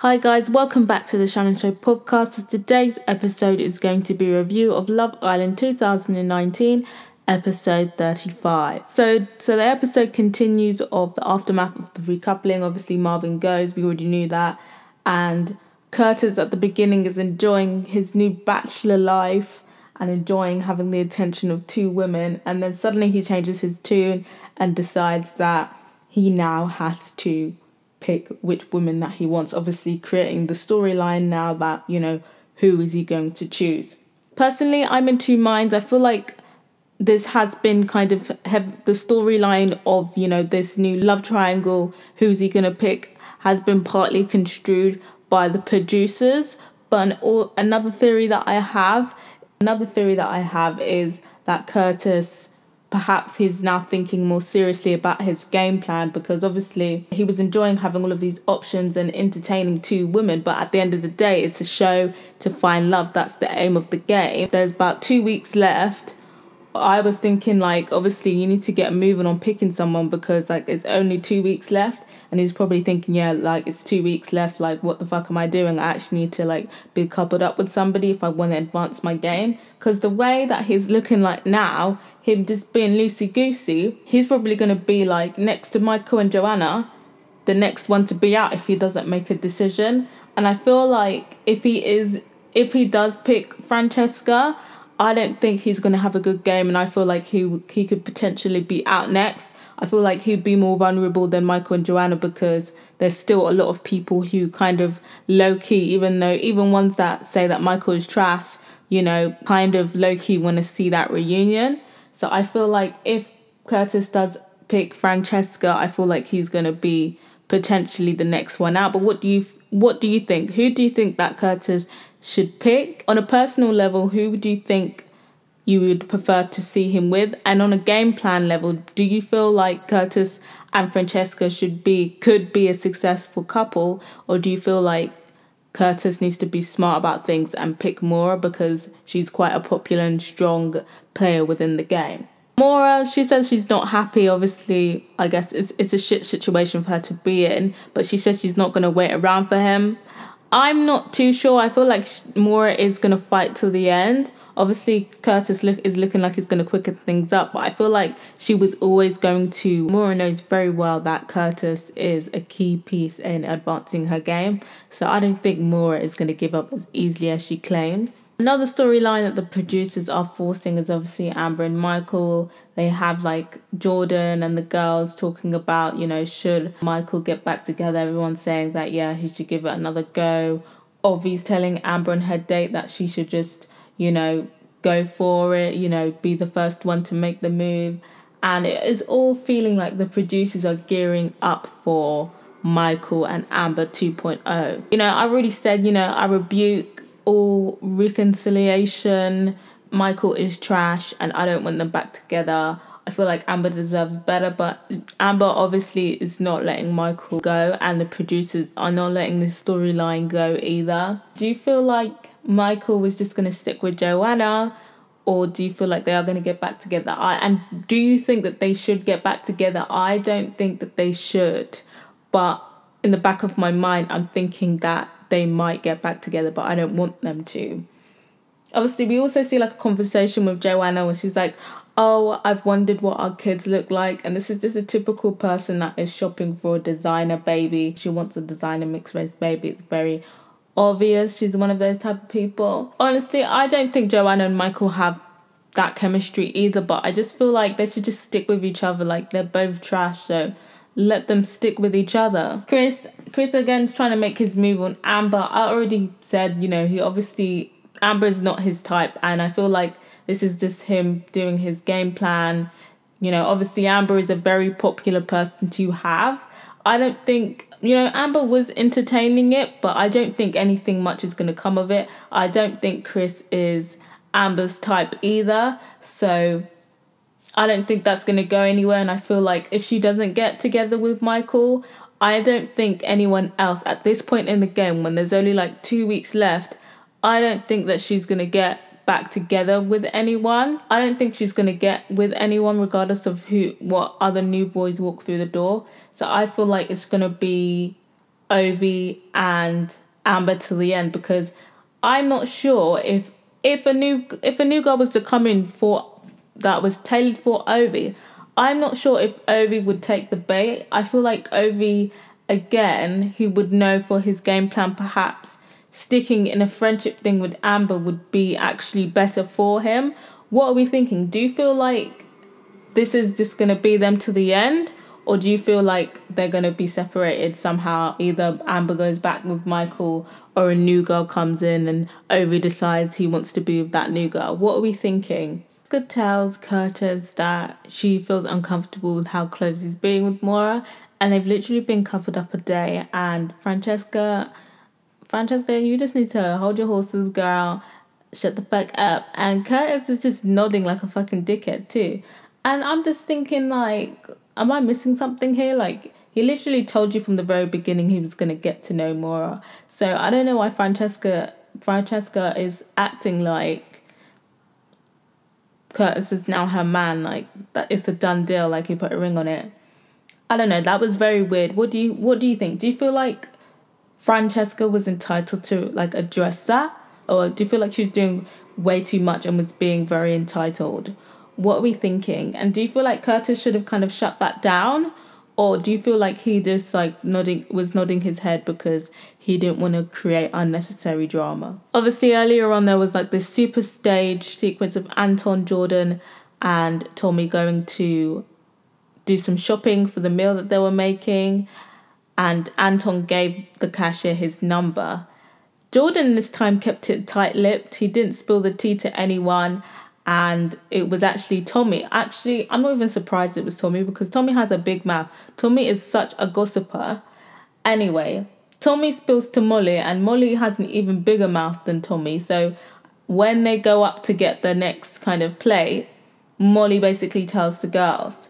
Hi guys, welcome back to the Shannon Show podcast. Today's episode is going to be a review of Love Island 2019, episode 35. So so the episode continues of the aftermath of the recoupling. Obviously Marvin goes, we already knew that. And Curtis at the beginning is enjoying his new bachelor life and enjoying having the attention of two women and then suddenly he changes his tune and decides that he now has to pick which woman that he wants, obviously creating the storyline now that, you know, who is he going to choose. Personally, I'm in two minds. I feel like this has been kind of have the storyline of, you know, this new love triangle, who's he going to pick, has been partly construed by the producers. But an, or, another theory that I have, another theory that I have is that Curtis perhaps he's now thinking more seriously about his game plan because obviously he was enjoying having all of these options and entertaining two women but at the end of the day it's a show to find love. That's the aim of the game. There's about two weeks left. I was thinking like obviously you need to get moving on picking someone because like it's only two weeks left and he's probably thinking, yeah, like it's two weeks left. Like, what the fuck am I doing? I actually need to like be coupled up with somebody if I want to advance my game. Because the way that he's looking like now, him just being loosey goosey, he's probably gonna be like next to Michael and Joanna, the next one to be out if he doesn't make a decision. And I feel like if he is, if he does pick Francesca, I don't think he's gonna have a good game, and I feel like he he could potentially be out next. I feel like he'd be more vulnerable than Michael and Joanna because there's still a lot of people who kind of low key, even though even ones that say that Michael is trash, you know, kind of low key want to see that reunion. So I feel like if Curtis does pick Francesca, I feel like he's gonna be potentially the next one out. But what do you what do you think? Who do you think that Curtis should pick? On a personal level, who do you think you would prefer to see him with? And on a game plan level, do you feel like Curtis and Francesca should be could be a successful couple, or do you feel like Curtis needs to be smart about things and pick Maura because she's quite a popular and strong player within the game? Maura, she says she's not happy. Obviously, I guess it's it's a shit situation for her to be in, but she says she's not going to wait around for him. I'm not too sure. I feel like Maura is going to fight till the end obviously Curtis look is looking like he's going to quicken things up, but I feel like she was always going to. Maura knows very well that Curtis is a key piece in advancing her game, so I don't think Maura is going to give up as easily as she claims. Another storyline that the producers are forcing is obviously Amber and Michael. They have like Jordan and the girls talking about, you know, should Michael get back together? Everyone's saying that, yeah, he should give it another go. Ovie's telling Amber on her date that she should just you know, go for it, you know, be the first one to make the move. And it is all feeling like the producers are gearing up for Michael and Amber 2.0. You know, I already said, you know, I rebuke all reconciliation. Michael is trash and I don't want them back together. I feel like Amber deserves better, but Amber obviously is not letting Michael go, and the producers are not letting this storyline go either. Do you feel like Michael was just going to stick with Joanna? Or do you feel like they are going to get back together? I and do you think that they should get back together? I don't think that they should, but in the back of my mind, I'm thinking that they might get back together, but I don't want them to. Obviously, we also see like a conversation with Joanna where she's like, Oh, I've wondered what our kids look like. And this is just a typical person that is shopping for a designer baby. She wants a designer mixed race baby. It's very obvious she's one of those type of people. Honestly, I don't think Joanna and Michael have that chemistry either, but I just feel like they should just stick with each other. Like they're both trash, so let them stick with each other. Chris Chris again is trying to make his move on Amber. I already said, you know, he obviously Amber is not his type, and I feel like this is just him doing his game plan. You know, obviously Amber is a very popular person to have. I don't think you know, Amber was entertaining it, but I don't think anything much is going to come of it. I don't think Chris is Amber's type either. So I don't think that's going to go anywhere. And I feel like if she doesn't get together with Michael, I don't think anyone else at this point in the game, when there's only like two weeks left, I don't think that she's going to get back together with anyone. I don't think she's going to get with anyone regardless of who what other new boys walk through the door. So I feel like it's going to be Ovie and Amber to the end because I'm not sure if if a new if a new girl was to come in for that was tailored for Ovie, I'm not sure if Ovie would take the bait. I feel like Ovie again, who would know for his game plan perhaps sticking in a friendship thing with Amber would be actually better for him. What are we thinking? Do you feel like this is just gonna be them to the end? Or do you feel like they're gonna be separated somehow? Either Amber goes back with Michael or a new girl comes in and Ovie decides he wants to be with that new girl. What are we thinking? Jessica tells Curtis that she feels uncomfortable with how close he's being with Maura and they've literally been coupled up a day and Francesca Francesca, you just need to hold your horses, girl. Shut the fuck up. And Curtis is just nodding like a fucking dickhead too. And I'm just thinking like, am I missing something here? Like he literally told you from the very beginning he was gonna get to know Maura. So I don't know why Francesca Francesca is acting like Curtis is now her man, like that it's a done deal, like he put a ring on it. I don't know, that was very weird. What do you what do you think? Do you feel like Francesca was entitled to like address that? Or do you feel like she's doing way too much and was being very entitled? What are we thinking? And do you feel like Curtis should have kind of shut that down? Or do you feel like he just like nodding was nodding his head because he didn't want to create unnecessary drama? Obviously earlier on there was like this super stage sequence of Anton, Jordan, and Tommy going to do some shopping for the meal that they were making and Anton gave the cashier his number. Jordan this time kept it tight lipped. He didn't spill the tea to anyone, and it was actually Tommy. Actually, I'm not even surprised it was Tommy because Tommy has a big mouth. Tommy is such a gossiper. Anyway, Tommy spills to Molly, and Molly has an even bigger mouth than Tommy. So when they go up to get the next kind of plate, Molly basically tells the girls.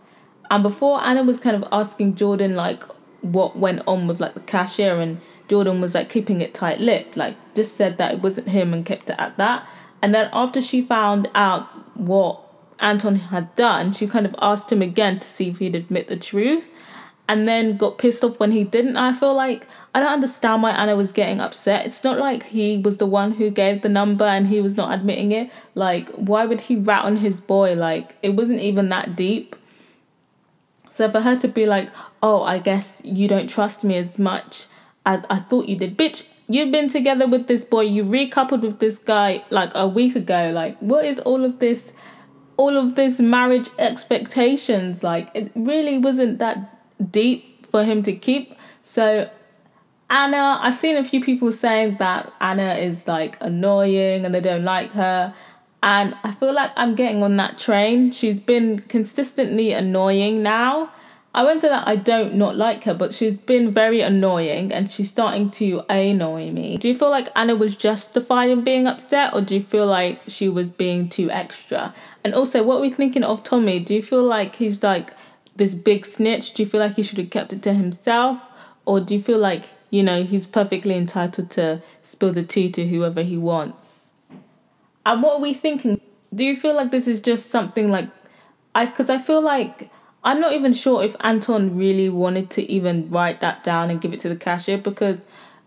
And before Anna was kind of asking Jordan, like, what went on with like the cashier and Jordan was like keeping it tight lipped, like just said that it wasn't him and kept it at that. And then after she found out what Anton had done, she kind of asked him again to see if he'd admit the truth and then got pissed off when he didn't. I feel like I don't understand why Anna was getting upset. It's not like he was the one who gave the number and he was not admitting it. Like, why would he rat on his boy? Like, it wasn't even that deep. So for her to be like, oh, I guess you don't trust me as much as I thought you did. Bitch, you've been together with this boy, you recoupled with this guy like a week ago. Like, what is all of this? All of this marriage expectations, like it really wasn't that deep for him to keep. So Anna, I've seen a few people saying that Anna is like annoying and they don't like her. And I feel like I'm getting on that train. She's been consistently annoying now. I won't say that I don't not like her, but she's been very annoying and she's starting to annoy me. Do you feel like Anna was justified in being upset or do you feel like she was being too extra? And also, what are we thinking of Tommy? Do you feel like he's like this big snitch? Do you feel like he should have kept it to himself? Or do you feel like, you know, he's perfectly entitled to spill the tea to whoever he wants? And what are we thinking? Do you feel like this is just something like I because I feel like I'm not even sure if Anton really wanted to even write that down and give it to the cashier because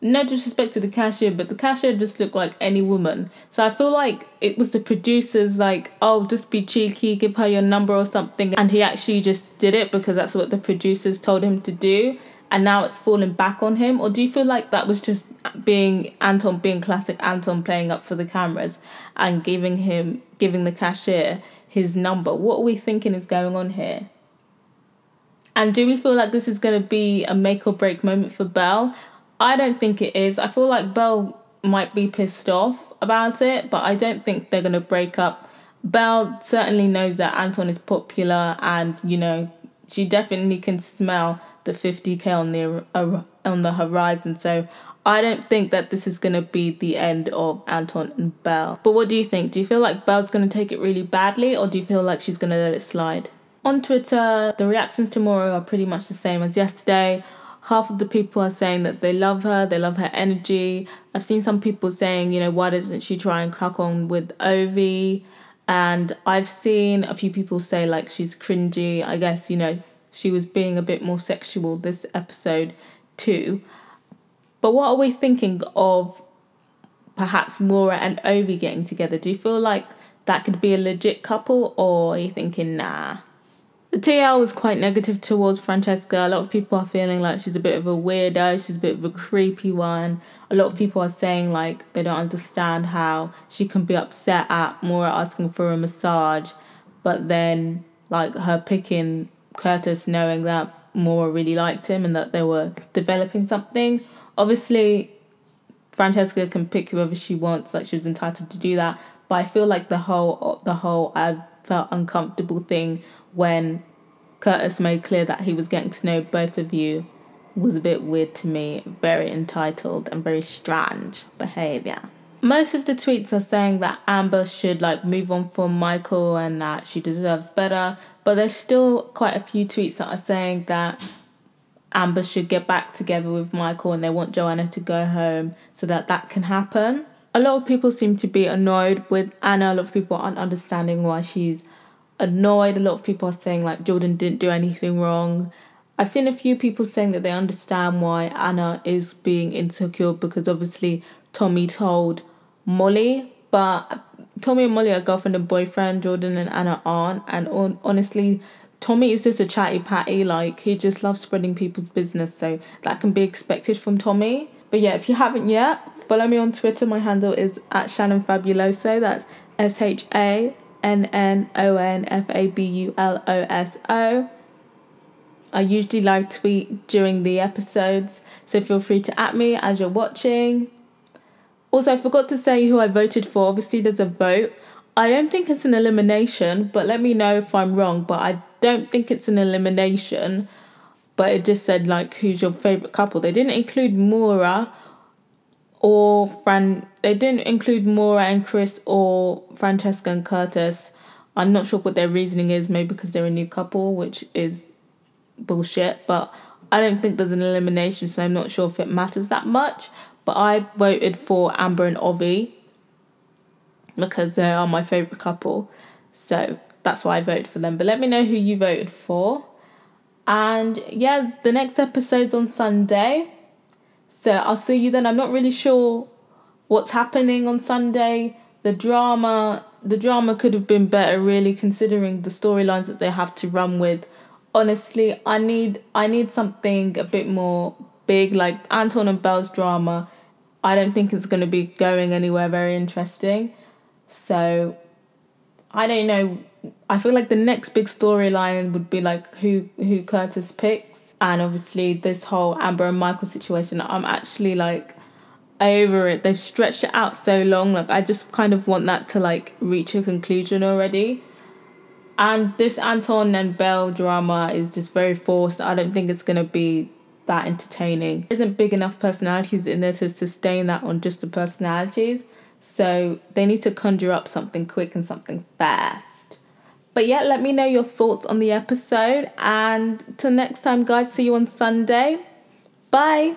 no disrespect to the cashier, but the cashier just looked like any woman. So I feel like it was the producers like, oh, just be cheeky, give her your number or something. And he actually just did it because that's what the producers told him to do. And now it's fallen back on him. Or do you feel like that was just being Anton being classic Anton playing up for the cameras and giving him giving the cashier his number? What are we thinking is going on here? And do we feel like this is going to be a make or break moment for Belle? I don't think it is. I feel like Belle might be pissed off about it, but I don't think they're going to break up. Belle certainly knows that Anton is popular and, you know, she definitely can smell the 50k on the uh, on the horizon. So I don't think that this is going to be the end of Anton and Belle. But what do you think? Do you feel like Belle's going to take it really badly or do you feel like she's going to let it slide? On Twitter, the reactions tomorrow are pretty much the same as yesterday. Half of the people are saying that they love her, they love her energy. I've seen some people saying, you know, why doesn't she try and crack on with Ovie? And I've seen a few people say like she's cringy. I guess, you know, she was being a bit more sexual this episode too. But what are we thinking of perhaps Maura and Ovie getting together? Do you feel like that could be a legit couple or are you thinking nah? The TL was quite negative towards Francesca. A lot of people are feeling like she's a bit of a weirdo, she's a bit of a creepy one. A lot of people are saying like they don't understand how she can be upset at Maura asking for a massage, but then like her picking Curtis knowing that Maura really liked him and that they were developing something. Obviously, Francesca can pick whoever she wants, like she's entitled to do that. But I feel like the whole the whole I felt uncomfortable thing when Curtis made clear that he was getting to know both of you was a bit weird to me, very entitled and very strange behavior. Most of the tweets are saying that Amber should like move on from Michael and that she deserves better, but there's still quite a few tweets that are saying that Amber should get back together with Michael and they want Joanna to go home so that that can happen. A lot of people seem to be annoyed with Anna. A lot of people aren't understanding why she's annoyed. A lot of people are saying like Jordan didn't do anything wrong. I've seen a few people saying that they understand why Anna is being insecure because obviously Tommy told Molly, but Tommy and Molly are girlfriend and boyfriend. Jordan and Anna aren't, and on, honestly, Tommy is just a chatty patty. Like he just loves spreading people's business, so that can be expected from Tommy. But yeah, if you haven't yet, follow me on Twitter. My handle is at Shannon Fabuloso. That's S H A N N O N F A B U L O S O. I usually live tweet during the episodes, so feel free to at me as you're watching. Also, I forgot to say who I voted for. Obviously, there's a vote. I don't think it's an elimination, but let me know if I'm wrong. But I don't think it's an elimination. But it just said, like, who's your favourite couple? They didn't include Maura or Fran. They didn't include Maura and Chris or Francesca and Curtis. I'm not sure what their reasoning is. Maybe because they're a new couple, which is bullshit. But I don't think there's an elimination, so I'm not sure if it matters that much. But I voted for Amber and Ovie because they are my favourite couple. So that's why I voted for them. But let me know who you voted for. And yeah, the next episode's on Sunday. So I'll see you then. I'm not really sure what's happening on Sunday. The drama the drama could have been better really considering the storylines that they have to run with. Honestly, I need I need something a bit more big like Anton and Belle's drama. I don't think it's going to be going anywhere very interesting. So I don't know. I feel like the next big storyline would be like who who Curtis picks and obviously this whole Amber and Michael situation, I'm actually like over it. They've stretched it out so long. Like I just kind of want that to like reach a conclusion already. And this Anton and Belle drama is just very forced. I don't think it's gonna be that entertaining. There isn't big enough personalities in there to sustain that on just the personalities. So they need to conjure up something quick and something fast. But yeah, let me know your thoughts on the episode. And till next time, guys, see you on Sunday. Bye.